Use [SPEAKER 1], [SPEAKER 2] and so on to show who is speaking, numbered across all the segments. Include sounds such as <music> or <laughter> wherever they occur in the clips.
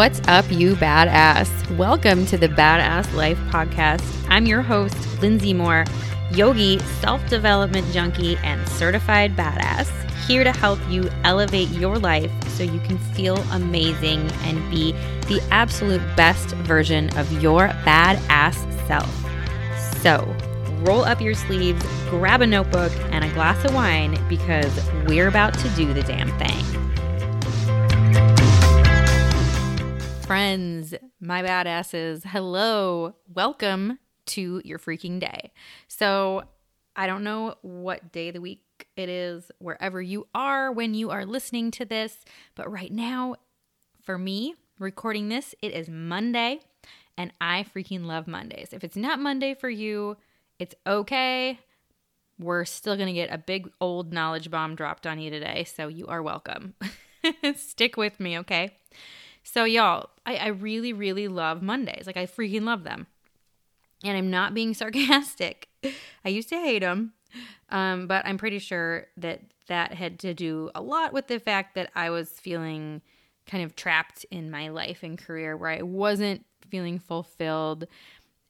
[SPEAKER 1] What's up, you badass? Welcome to the Badass Life Podcast. I'm your host, Lindsay Moore, yogi, self development junkie, and certified badass, here to help you elevate your life so you can feel amazing and be the absolute best version of your badass self. So, roll up your sleeves, grab a notebook, and a glass of wine because we're about to do the damn thing. Friends, my badasses. Hello. Welcome to your freaking day. So, I don't know what day of the week it is, wherever you are when you are listening to this, but right now, for me, recording this, it is Monday, and I freaking love Mondays. If it's not Monday for you, it's okay. We're still going to get a big old knowledge bomb dropped on you today, so you are welcome. <laughs> Stick with me, okay? So, y'all, I, I really, really love Mondays. Like, I freaking love them. And I'm not being <laughs> sarcastic. I used to hate them, um, but I'm pretty sure that that had to do a lot with the fact that I was feeling kind of trapped in my life and career where I wasn't feeling fulfilled.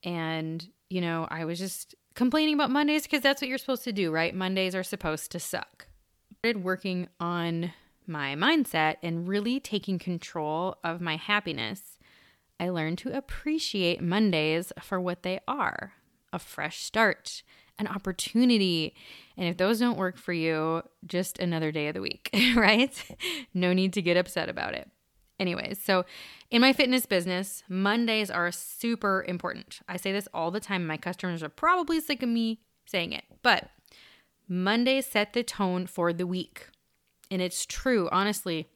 [SPEAKER 1] And, you know, I was just complaining about Mondays because that's what you're supposed to do, right? Mondays are supposed to suck. I started working on my mindset and really taking control of my happiness, I learned to appreciate Mondays for what they are a fresh start, an opportunity. And if those don't work for you, just another day of the week, <laughs> right? no need to get upset about it. Anyways, so in my fitness business, Mondays are super important. I say this all the time. My customers are probably sick of me saying it, but Mondays set the tone for the week. And it's true, honestly.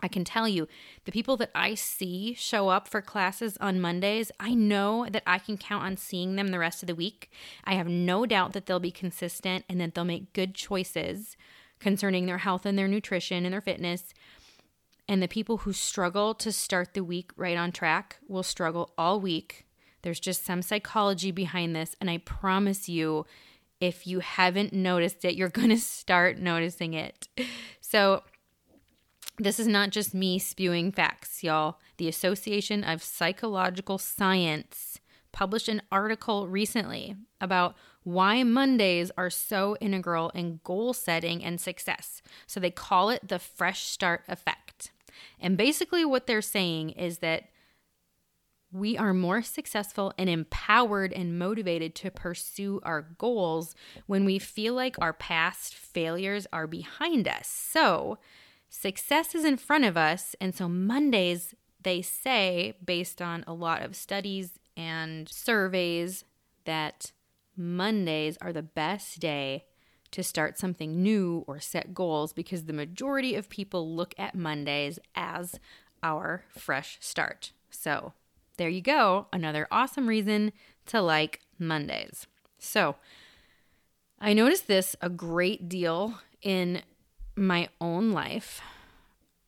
[SPEAKER 1] I can tell you, the people that I see show up for classes on Mondays, I know that I can count on seeing them the rest of the week. I have no doubt that they'll be consistent and that they'll make good choices concerning their health and their nutrition and their fitness. And the people who struggle to start the week right on track will struggle all week. There's just some psychology behind this. And I promise you, if you haven't noticed it, you're <laughs> going to start noticing it. So, this is not just me spewing facts, y'all. The Association of Psychological Science published an article recently about why Mondays are so integral in goal setting and success. So, they call it the fresh start effect. And basically, what they're saying is that we are more successful and empowered and motivated to pursue our goals when we feel like our past failures are behind us. So, success is in front of us. And so, Mondays, they say, based on a lot of studies and surveys, that Mondays are the best day to start something new or set goals because the majority of people look at Mondays as our fresh start. So, there you go. Another awesome reason to like Mondays. So, I noticed this a great deal in my own life.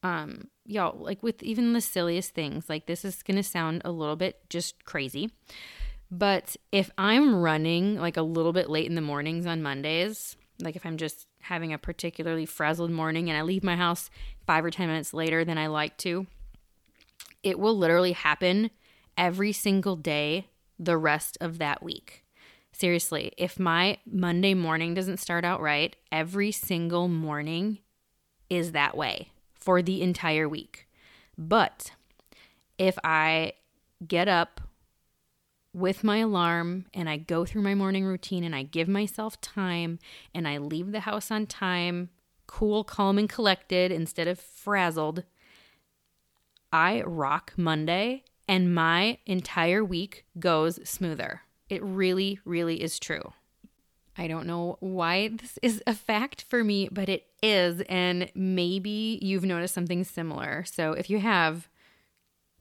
[SPEAKER 1] Um, y'all, like with even the silliest things, like this is going to sound a little bit just crazy. But if I'm running like a little bit late in the mornings on Mondays, like if I'm just having a particularly frazzled morning and I leave my house five or 10 minutes later than I like to, it will literally happen every single day the rest of that week. Seriously, if my Monday morning doesn't start out right, every single morning is that way for the entire week. But if I get up with my alarm and I go through my morning routine and I give myself time and I leave the house on time, cool, calm, and collected instead of frazzled, I rock Monday and my entire week goes smoother. It really, really is true. I don't know why this is a fact for me, but it is. And maybe you've noticed something similar. So if you have,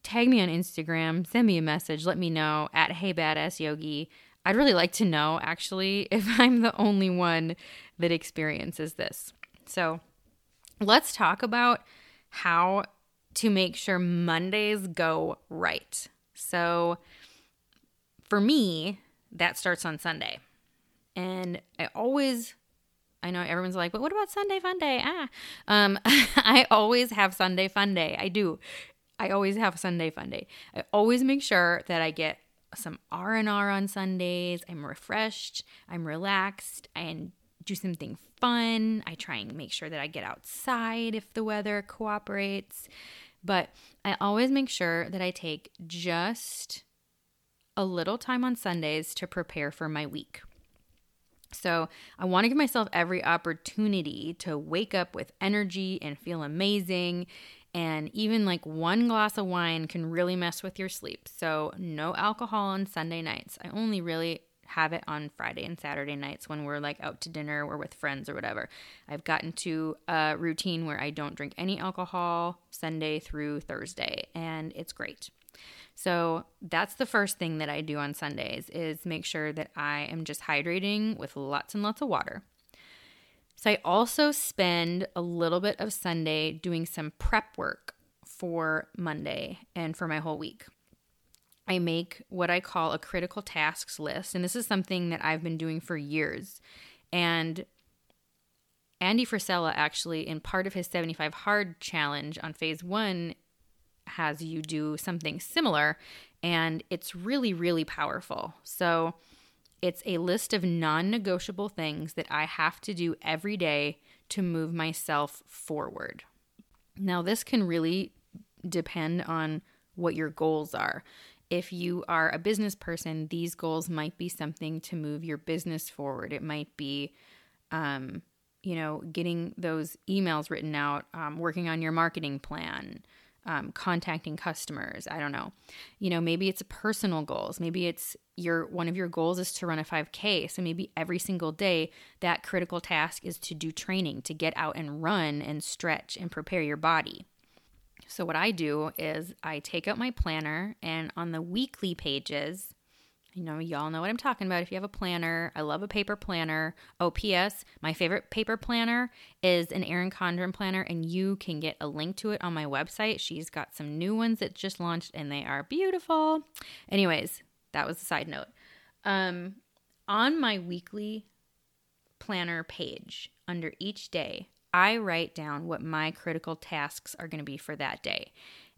[SPEAKER 1] tag me on Instagram, send me a message, let me know at Hey Badass Yogi. I'd really like to know actually <laughs> if I'm the only one that experiences this. So let's talk about how to make sure Mondays go right. So for me, that starts on Sunday. And I always I know everyone's like, but what about Sunday fun day? Ah. Um <laughs> I always have Sunday fun day. I do. I always have Sunday fun day. I always make sure that I get some R&R on Sundays. I'm refreshed, I'm relaxed, and do something fun. I try and make sure that I get outside if the weather cooperates. But I always make sure that I take just a little time on Sundays to prepare for my week. So, I want to give myself every opportunity to wake up with energy and feel amazing. And even like one glass of wine can really mess with your sleep. So, no alcohol on Sunday nights. I only really have it on Friday and Saturday nights when we're like out to dinner or with friends or whatever. I've gotten to a routine where I don't drink any alcohol Sunday through Thursday, and it's great. So that's the first thing that I do on Sundays is make sure that I am just hydrating with lots and lots of water. So I also spend a little bit of Sunday doing some prep work for Monday and for my whole week. I make what I call a critical tasks list, and this is something that I've been doing for years. And Andy Frisella actually, in part of his 75 Hard challenge on phase one, has you do something similar, and it's really, really powerful. So it's a list of non negotiable things that I have to do every day to move myself forward. Now, this can really depend on what your goals are. If you are a business person, these goals might be something to move your business forward. It might be, um, you know, getting those emails written out, um, working on your marketing plan, um, contacting customers. I don't know. You know, maybe it's personal goals. Maybe it's your one of your goals is to run a 5K. So maybe every single day that critical task is to do training, to get out and run and stretch and prepare your body. So what I do is I take out my planner and on the weekly pages you know, y'all know what I'm talking about. If you have a planner, I love a paper planner. OPS, my favorite paper planner is an Erin Condren planner, and you can get a link to it on my website. She's got some new ones that just launched, and they are beautiful. Anyways, that was a side note. Um, on my weekly planner page, under each day, I write down what my critical tasks are going to be for that day.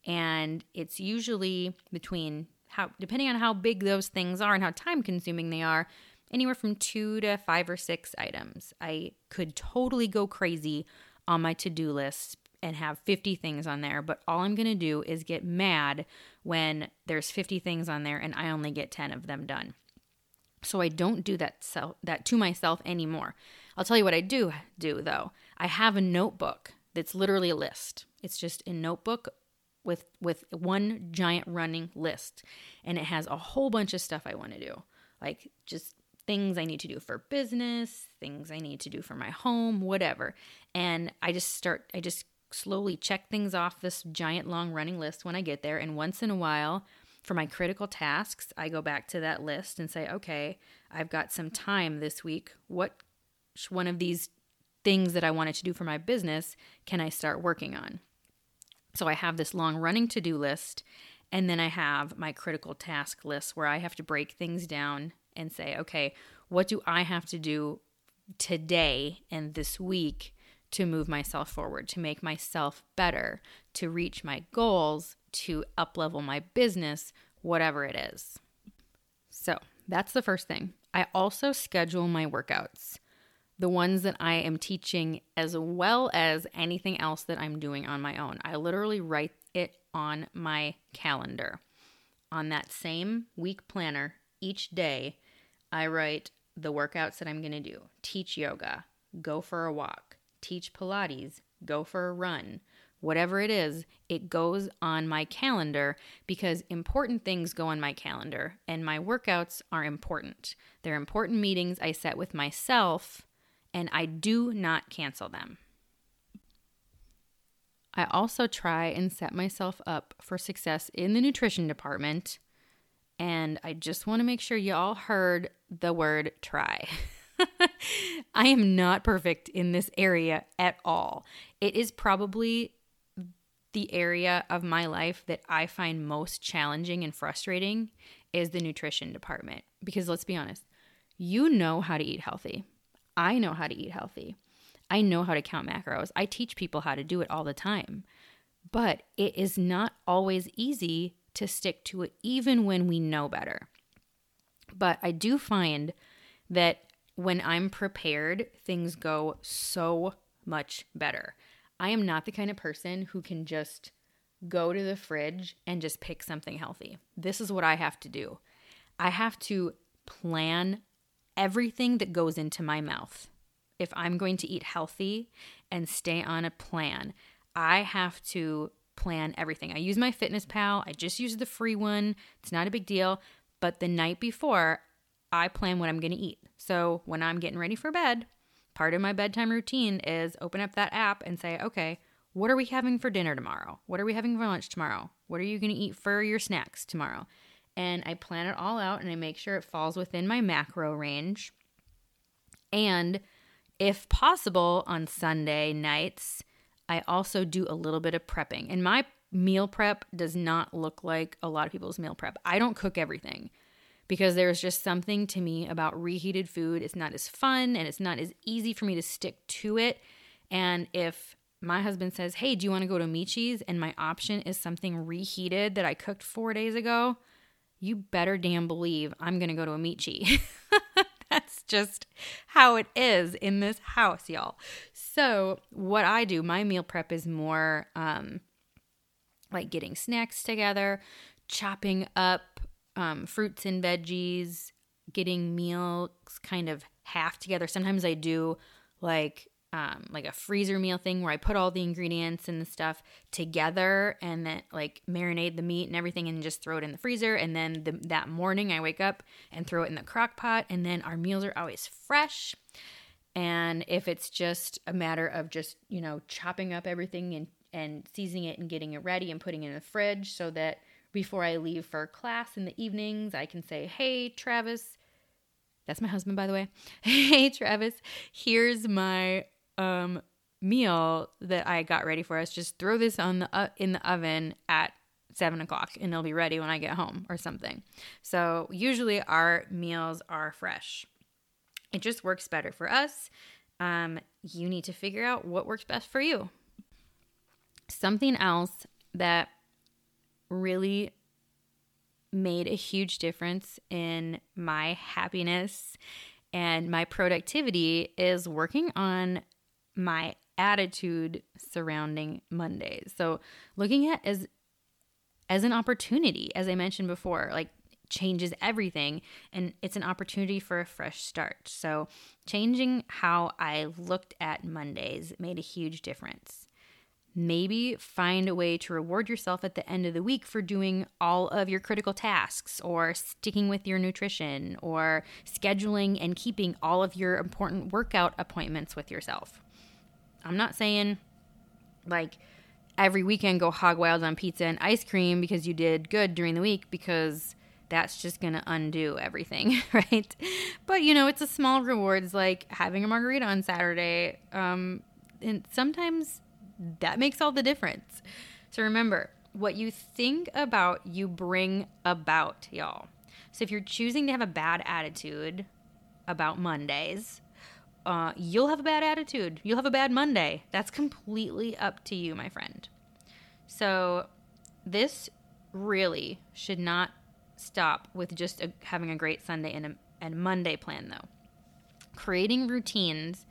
[SPEAKER 1] And it's usually between how depending on how big those things are and how time consuming they are, anywhere from 2 to 5 or 6 items. I could totally go crazy on my to-do list and have 50 things on there, but all I'm going to do is get mad when there's 50 things on there and I only get 10 of them done. So I don't do that self, that to myself anymore. I'll tell you what I do do though. I have a notebook that's literally a list. It's just a notebook with with one giant running list and it has a whole bunch of stuff I want to do. Like just things I need to do for business, things I need to do for my home, whatever. And I just start I just slowly check things off this giant long running list when I get there and once in a while for my critical tasks, I go back to that list and say, "Okay, I've got some time this week. What one of these things that I wanted to do for my business can I start working on?" So I have this long running to do list, and then I have my critical task list where I have to break things down and say, okay, what do I have to do today and this week to move myself forward, to make myself better, to reach my goals, to uplevel my business, whatever it is. So that's the first thing. I also schedule my workouts the ones that I am teaching as well as anything else that I'm doing on my own. I literally write it on my calendar. On that same week planner, each day, I write the workouts that I'm going to do teach yoga, go for a walk, teach Pilates, go for a run. Whatever it is, it goes on my calendar because important things go on my calendar and my workouts are important. They're important meetings I set with myself and I do not cancel them. I also try and set myself up for success in the nutrition department. And I just want to make sure you all heard the word try. <laughs> I am not perfect in this area at all. It is probably the area of my life that I find most challenging and frustrating is the nutrition department. Because let's be honest, you know how to eat healthy. I know how to eat healthy. I know how to count macros. I teach people how to do it all the time. but it is not always easy to stick to it, even when we know better. But I do find that when I'm prepared, things go so much better. I am not the kind of person who can just go to the fridge and just pick something healthy. This is what I have to do. I have to plan everything that goes into my mouth. If I'm going to eat healthy and stay on a plan, I have to plan everything. I use MyFitnessPal. I just use the free one. It's not a big deal. But the night before, I plan what I'm going to eat. So when I'm getting ready for bed, part of my bedtime routine is open up that app and say, okay, what are we having for dinner tomorrow? What are we having for lunch tomorrow? What are you going to eat for your snacks tomorrow? And I plan it all out and I make sure it falls within my macro range. And if possible, on Sunday nights, I also do a little bit of prepping. And my meal prep does not look like a lot of people's meal prep. I don't cook everything because there's just something to me about reheated food. It's not as fun and it's not as easy for me to stick to it. And if my husband says, Hey, do you want to go to Michi's? And my option is something reheated that I cooked four days ago, you better damn believe I'm going to go to a Michi. <laughs> That's just how it is in this house, y'all. So, what I do, my meal prep is more um, like getting snacks together, chopping up um, fruits and veggies, getting meals kind of half together. Sometimes I do like um, like a freezer meal thing where I put all the ingredients and the stuff together and then like marinate the meat and everything and just throw it in the freezer. And then the, that morning I wake up and throw it in the crock pot. And then our meals are always fresh. And if it's just a matter of just, you know, chopping up everything and, and seasoning it and getting it ready and putting it in the fridge so that before I leave for class in the evenings, I can say, Hey, Travis, that's my husband, by the way. <laughs> hey, Travis, here's my um, meal that I got ready for us. Just throw this on the uh, in the oven at seven o'clock, and it'll be ready when I get home or something. So usually our meals are fresh. It just works better for us. Um, you need to figure out what works best for you. Something else that really made a huge difference in my happiness and my productivity is working on my attitude surrounding Mondays. So looking at as as an opportunity, as I mentioned before, like changes everything and it's an opportunity for a fresh start. So changing how I looked at Mondays made a huge difference. Maybe find a way to reward yourself at the end of the week for doing all of your critical tasks or sticking with your nutrition or scheduling and keeping all of your important workout appointments with yourself. I'm not saying like every weekend go hog wild on pizza and ice cream because you did good during the week because that's just going to undo everything, <laughs> right? But you know, it's a small rewards like having a margarita on Saturday. Um, and sometimes that makes all the difference. So remember, what you think about, you bring about, y'all. So if you're choosing to have a bad attitude about Mondays, uh, you'll have a bad attitude. You'll have a bad Monday. That's completely up to you, my friend. So, this really should not stop with just a, having a great Sunday and a and Monday plan, though. Creating routines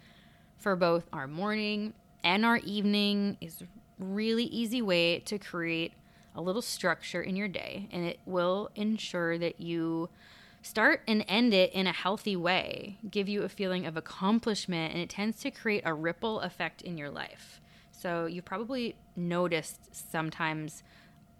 [SPEAKER 1] for both our morning and our evening is really easy way to create a little structure in your day, and it will ensure that you Start and end it in a healthy way, give you a feeling of accomplishment, and it tends to create a ripple effect in your life. So you've probably noticed sometimes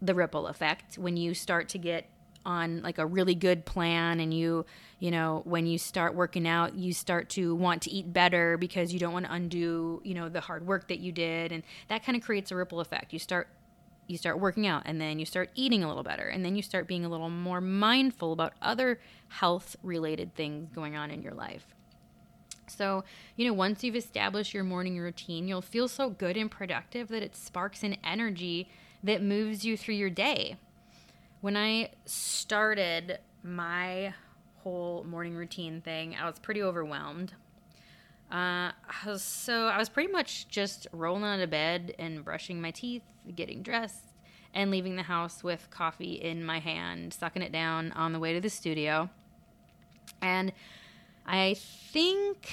[SPEAKER 1] the ripple effect when you start to get on like a really good plan and you you know when you start working out you start to want to eat better because you don't want to undo you know the hard work that you did and that kind of creates a ripple effect you start you start working out and then you start eating a little better and then you start being a little more mindful about other health related things going on in your life. So, you know, once you've established your morning routine, you'll feel so good and productive that it sparks an energy that moves you through your day. When I started my whole morning routine thing, I was pretty overwhelmed. Uh, so I was pretty much just rolling out of bed and brushing my teeth, getting dressed, and leaving the house with coffee in my hand, sucking it down on the way to the studio. And I think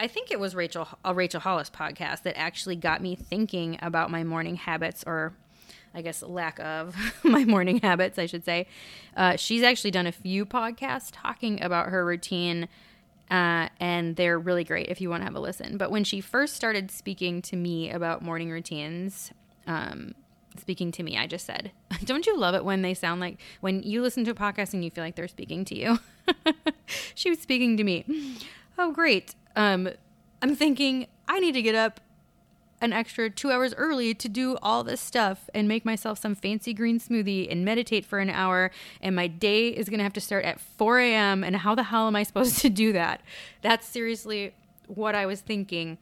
[SPEAKER 1] I think it was Rachel a Rachel Hollis podcast that actually got me thinking about my morning habits or I guess lack of <laughs> my morning habits, I should say. Uh, she's actually done a few podcasts talking about her routine uh, and they're really great if you want to have a listen. But when she first started speaking to me about morning routines, um, speaking to me, I just said, <laughs> Don't you love it when they sound like when you listen to a podcast and you feel like they're speaking to you? <laughs> she was speaking to me. Oh, great. Um, I'm thinking, I need to get up an extra two hours early to do all this stuff and make myself some fancy green smoothie and meditate for an hour. And my day is going to have to start at 4 a.m. And how the hell am I supposed to do that? That's seriously what I was thinking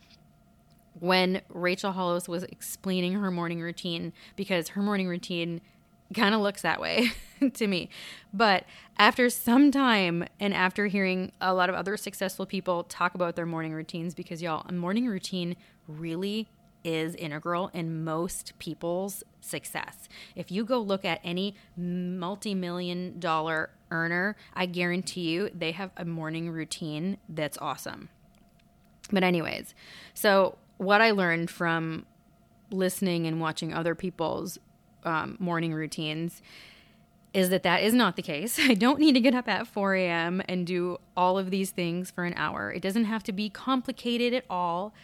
[SPEAKER 1] when Rachel Hollis was explaining her morning routine because her morning routine kind of looks that way <laughs> to me. But after some time and after hearing a lot of other successful people talk about their morning routines, because y'all, a morning routine really is integral in most people's success. If you go look at any multi million dollar earner, I guarantee you they have a morning routine that's awesome. But, anyways, so what I learned from listening and watching other people's um, morning routines is that that is not the case. <laughs> I don't need to get up at 4 a.m. and do all of these things for an hour. It doesn't have to be complicated at all.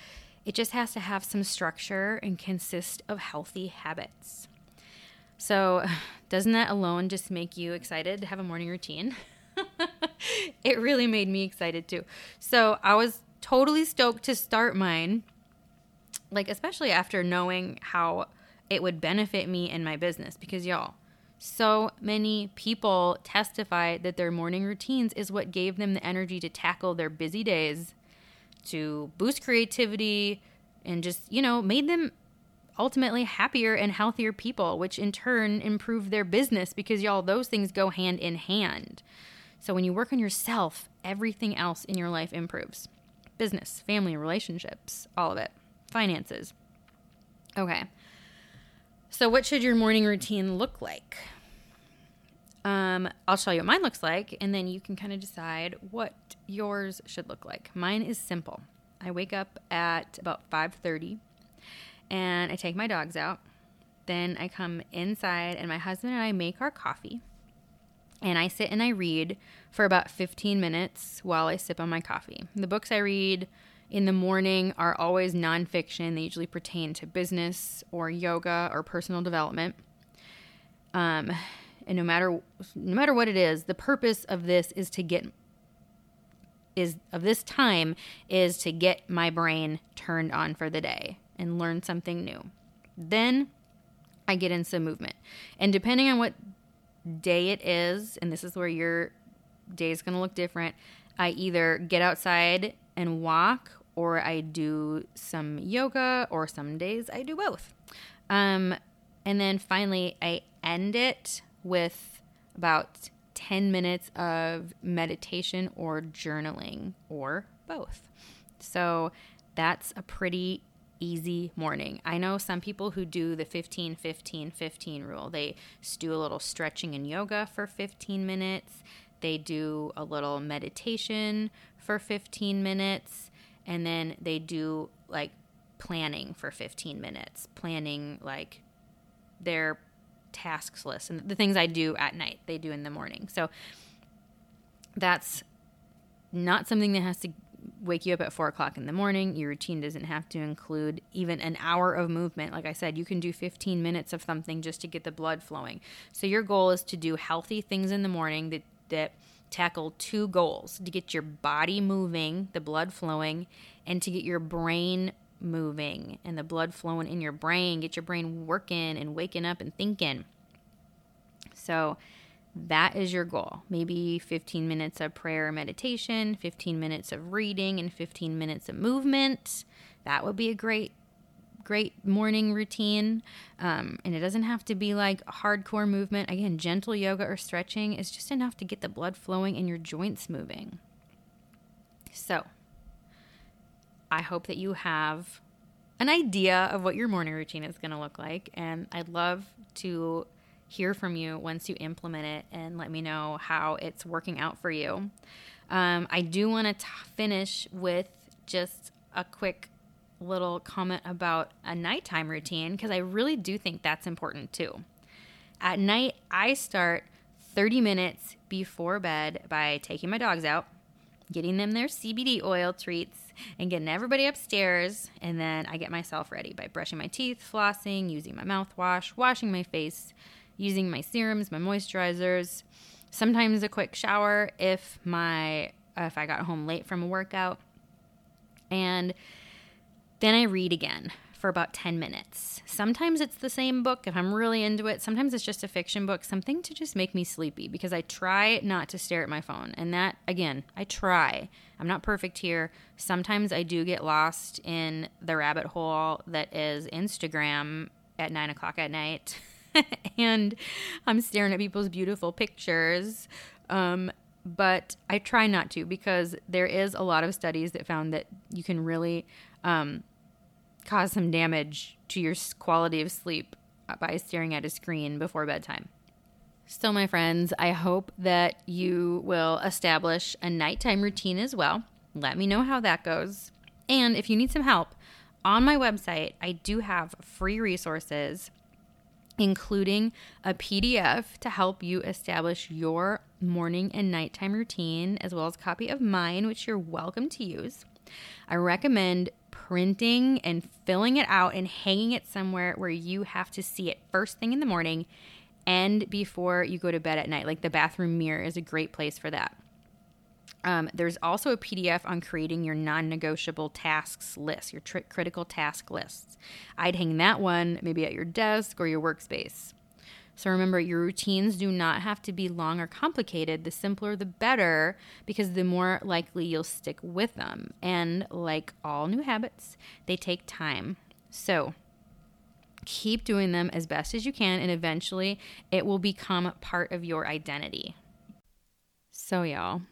[SPEAKER 1] It just has to have some structure and consist of healthy habits. So, <sighs> doesn't that alone just make you excited to have a morning routine? <laughs> it really made me excited too. So, I was totally stoked to start mine, like, especially after knowing how it would benefit me and my business. Because, y'all, so many people testify that their morning routines is what gave them the energy to tackle their busy days to boost creativity and just, you know, made them ultimately happier and healthier people, which in turn improved their business because y'all, those things go hand in hand. So when you work on yourself, everything else in your life improves business, family, relationships, all of it, finances. Okay. So, what should your morning routine look like? Um, I'll show you what mine looks like, and then you can kind of decide what yours should look like. Mine is simple. I wake up at about 5:30 and I take my dogs out. Then I come inside and my husband and I make our coffee. And I sit and I read for about 15 minutes while I sip on my coffee. The books I read in the morning are always nonfiction. They usually pertain to business or yoga or personal development. Um, and no matter no matter what it is, the purpose of this is to get is of this time is to get my brain turned on for the day and learn something new. Then I get in some movement. And depending on what day it is, and this is where your day is going to look different, I either get outside and walk or I do some yoga or some days I do both. Um, and then finally I end it with about 10 minutes of meditation or journaling or both. So that's a pretty easy morning. I know some people who do the 15 15 15 rule. They do a little stretching and yoga for 15 minutes. They do a little meditation for 15 minutes and then they do like planning for 15 minutes, planning like their tasks list and the things I do at night, they do in the morning. So that's not something that has to wake you up at four o'clock in the morning. Your routine doesn't have to include even an hour of movement. Like I said, you can do 15 minutes of something just to get the blood flowing. So your goal is to do healthy things in the morning that, that tackle two goals to get your body moving, the blood flowing, and to get your brain moving and the blood flowing in your brain, get your brain working and waking up and thinking. So that is your goal. Maybe 15 minutes of prayer or meditation, 15 minutes of reading, and 15 minutes of movement. That would be a great, great morning routine. Um, and it doesn't have to be like hardcore movement. Again, gentle yoga or stretching is just enough to get the blood flowing and your joints moving. So, I hope that you have an idea of what your morning routine is going to look like. And I'd love to hear from you once you implement it and let me know how it's working out for you. Um, I do want to finish with just a quick little comment about a nighttime routine because I really do think that's important too. At night, I start 30 minutes before bed by taking my dogs out, getting them their CBD oil treats, and getting everybody upstairs. And then I get myself ready by brushing my teeth, flossing, using my mouthwash, washing my face, using my serums, my moisturizers, sometimes a quick shower if my if I got home late from a workout. And then I read again for about 10 minutes. Sometimes it's the same book if I'm really into it. Sometimes it's just a fiction book, something to just make me sleepy because I try not to stare at my phone. And that, again, I try. I'm not perfect here. Sometimes I do get lost in the rabbit hole that is Instagram at nine o'clock at night. <laughs> and I'm staring at people's beautiful pictures. Um, but I try not to because there is a lot of studies that found that you can really um, cause some damage to your quality of sleep uh, by staring at a screen before bedtime. So, my friends, I hope that you will establish a nighttime routine as well. Let me know how that goes. And if you need some help, on my website, I do have free resources, including a PDF to help you establish your morning and nighttime routine, as well as a copy of mine, which you're welcome to use. I recommend printing and filling it out and hanging it somewhere where you have to see it first thing in the morning and before you go to bed at night. Like the bathroom mirror is a great place for that. Um, there's also a PDF on creating your non negotiable tasks list, your critical task lists. I'd hang that one maybe at your desk or your workspace. So remember, your routines do not have to be long or complicated. The simpler, the better, because the more likely you'll stick with them. And like all new habits, they take time. So keep doing them as best as you can, and eventually it will become part of your identity. So, y'all,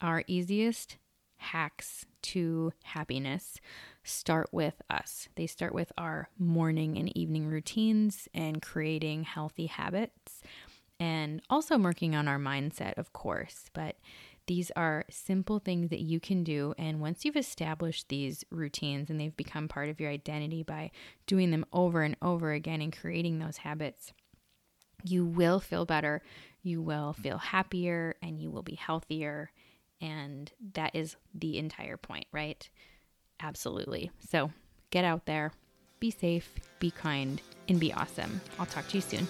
[SPEAKER 1] our easiest hacks to happiness start with us. They start with our morning and evening routines and creating healthy habits and also working on our mindset, of course. But these are simple things that you can do. And once you've established these routines and they've become part of your identity by doing them over and over again and creating those habits, you will feel better, you will feel happier, and you will be healthier. And that is the entire point, right? Absolutely. So get out there, be safe, be kind, and be awesome. I'll talk to you soon.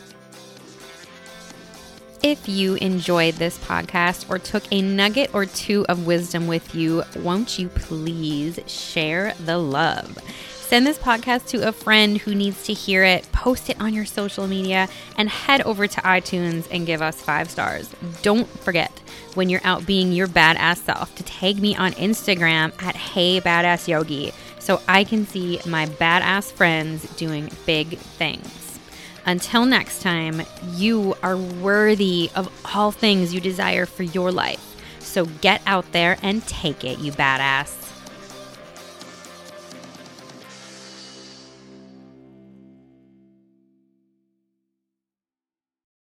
[SPEAKER 1] If you enjoyed this podcast or took a nugget or two of wisdom with you, won't you please share the love? Send this podcast to a friend who needs to hear it, post it on your social media, and head over to iTunes and give us five stars. Don't forget, when you're out being your badass self, to tag me on Instagram at Hey Badass Yogi so I can see my badass friends doing big things. Until next time, you are worthy of all things you desire for your life. So get out there and take it, you badass.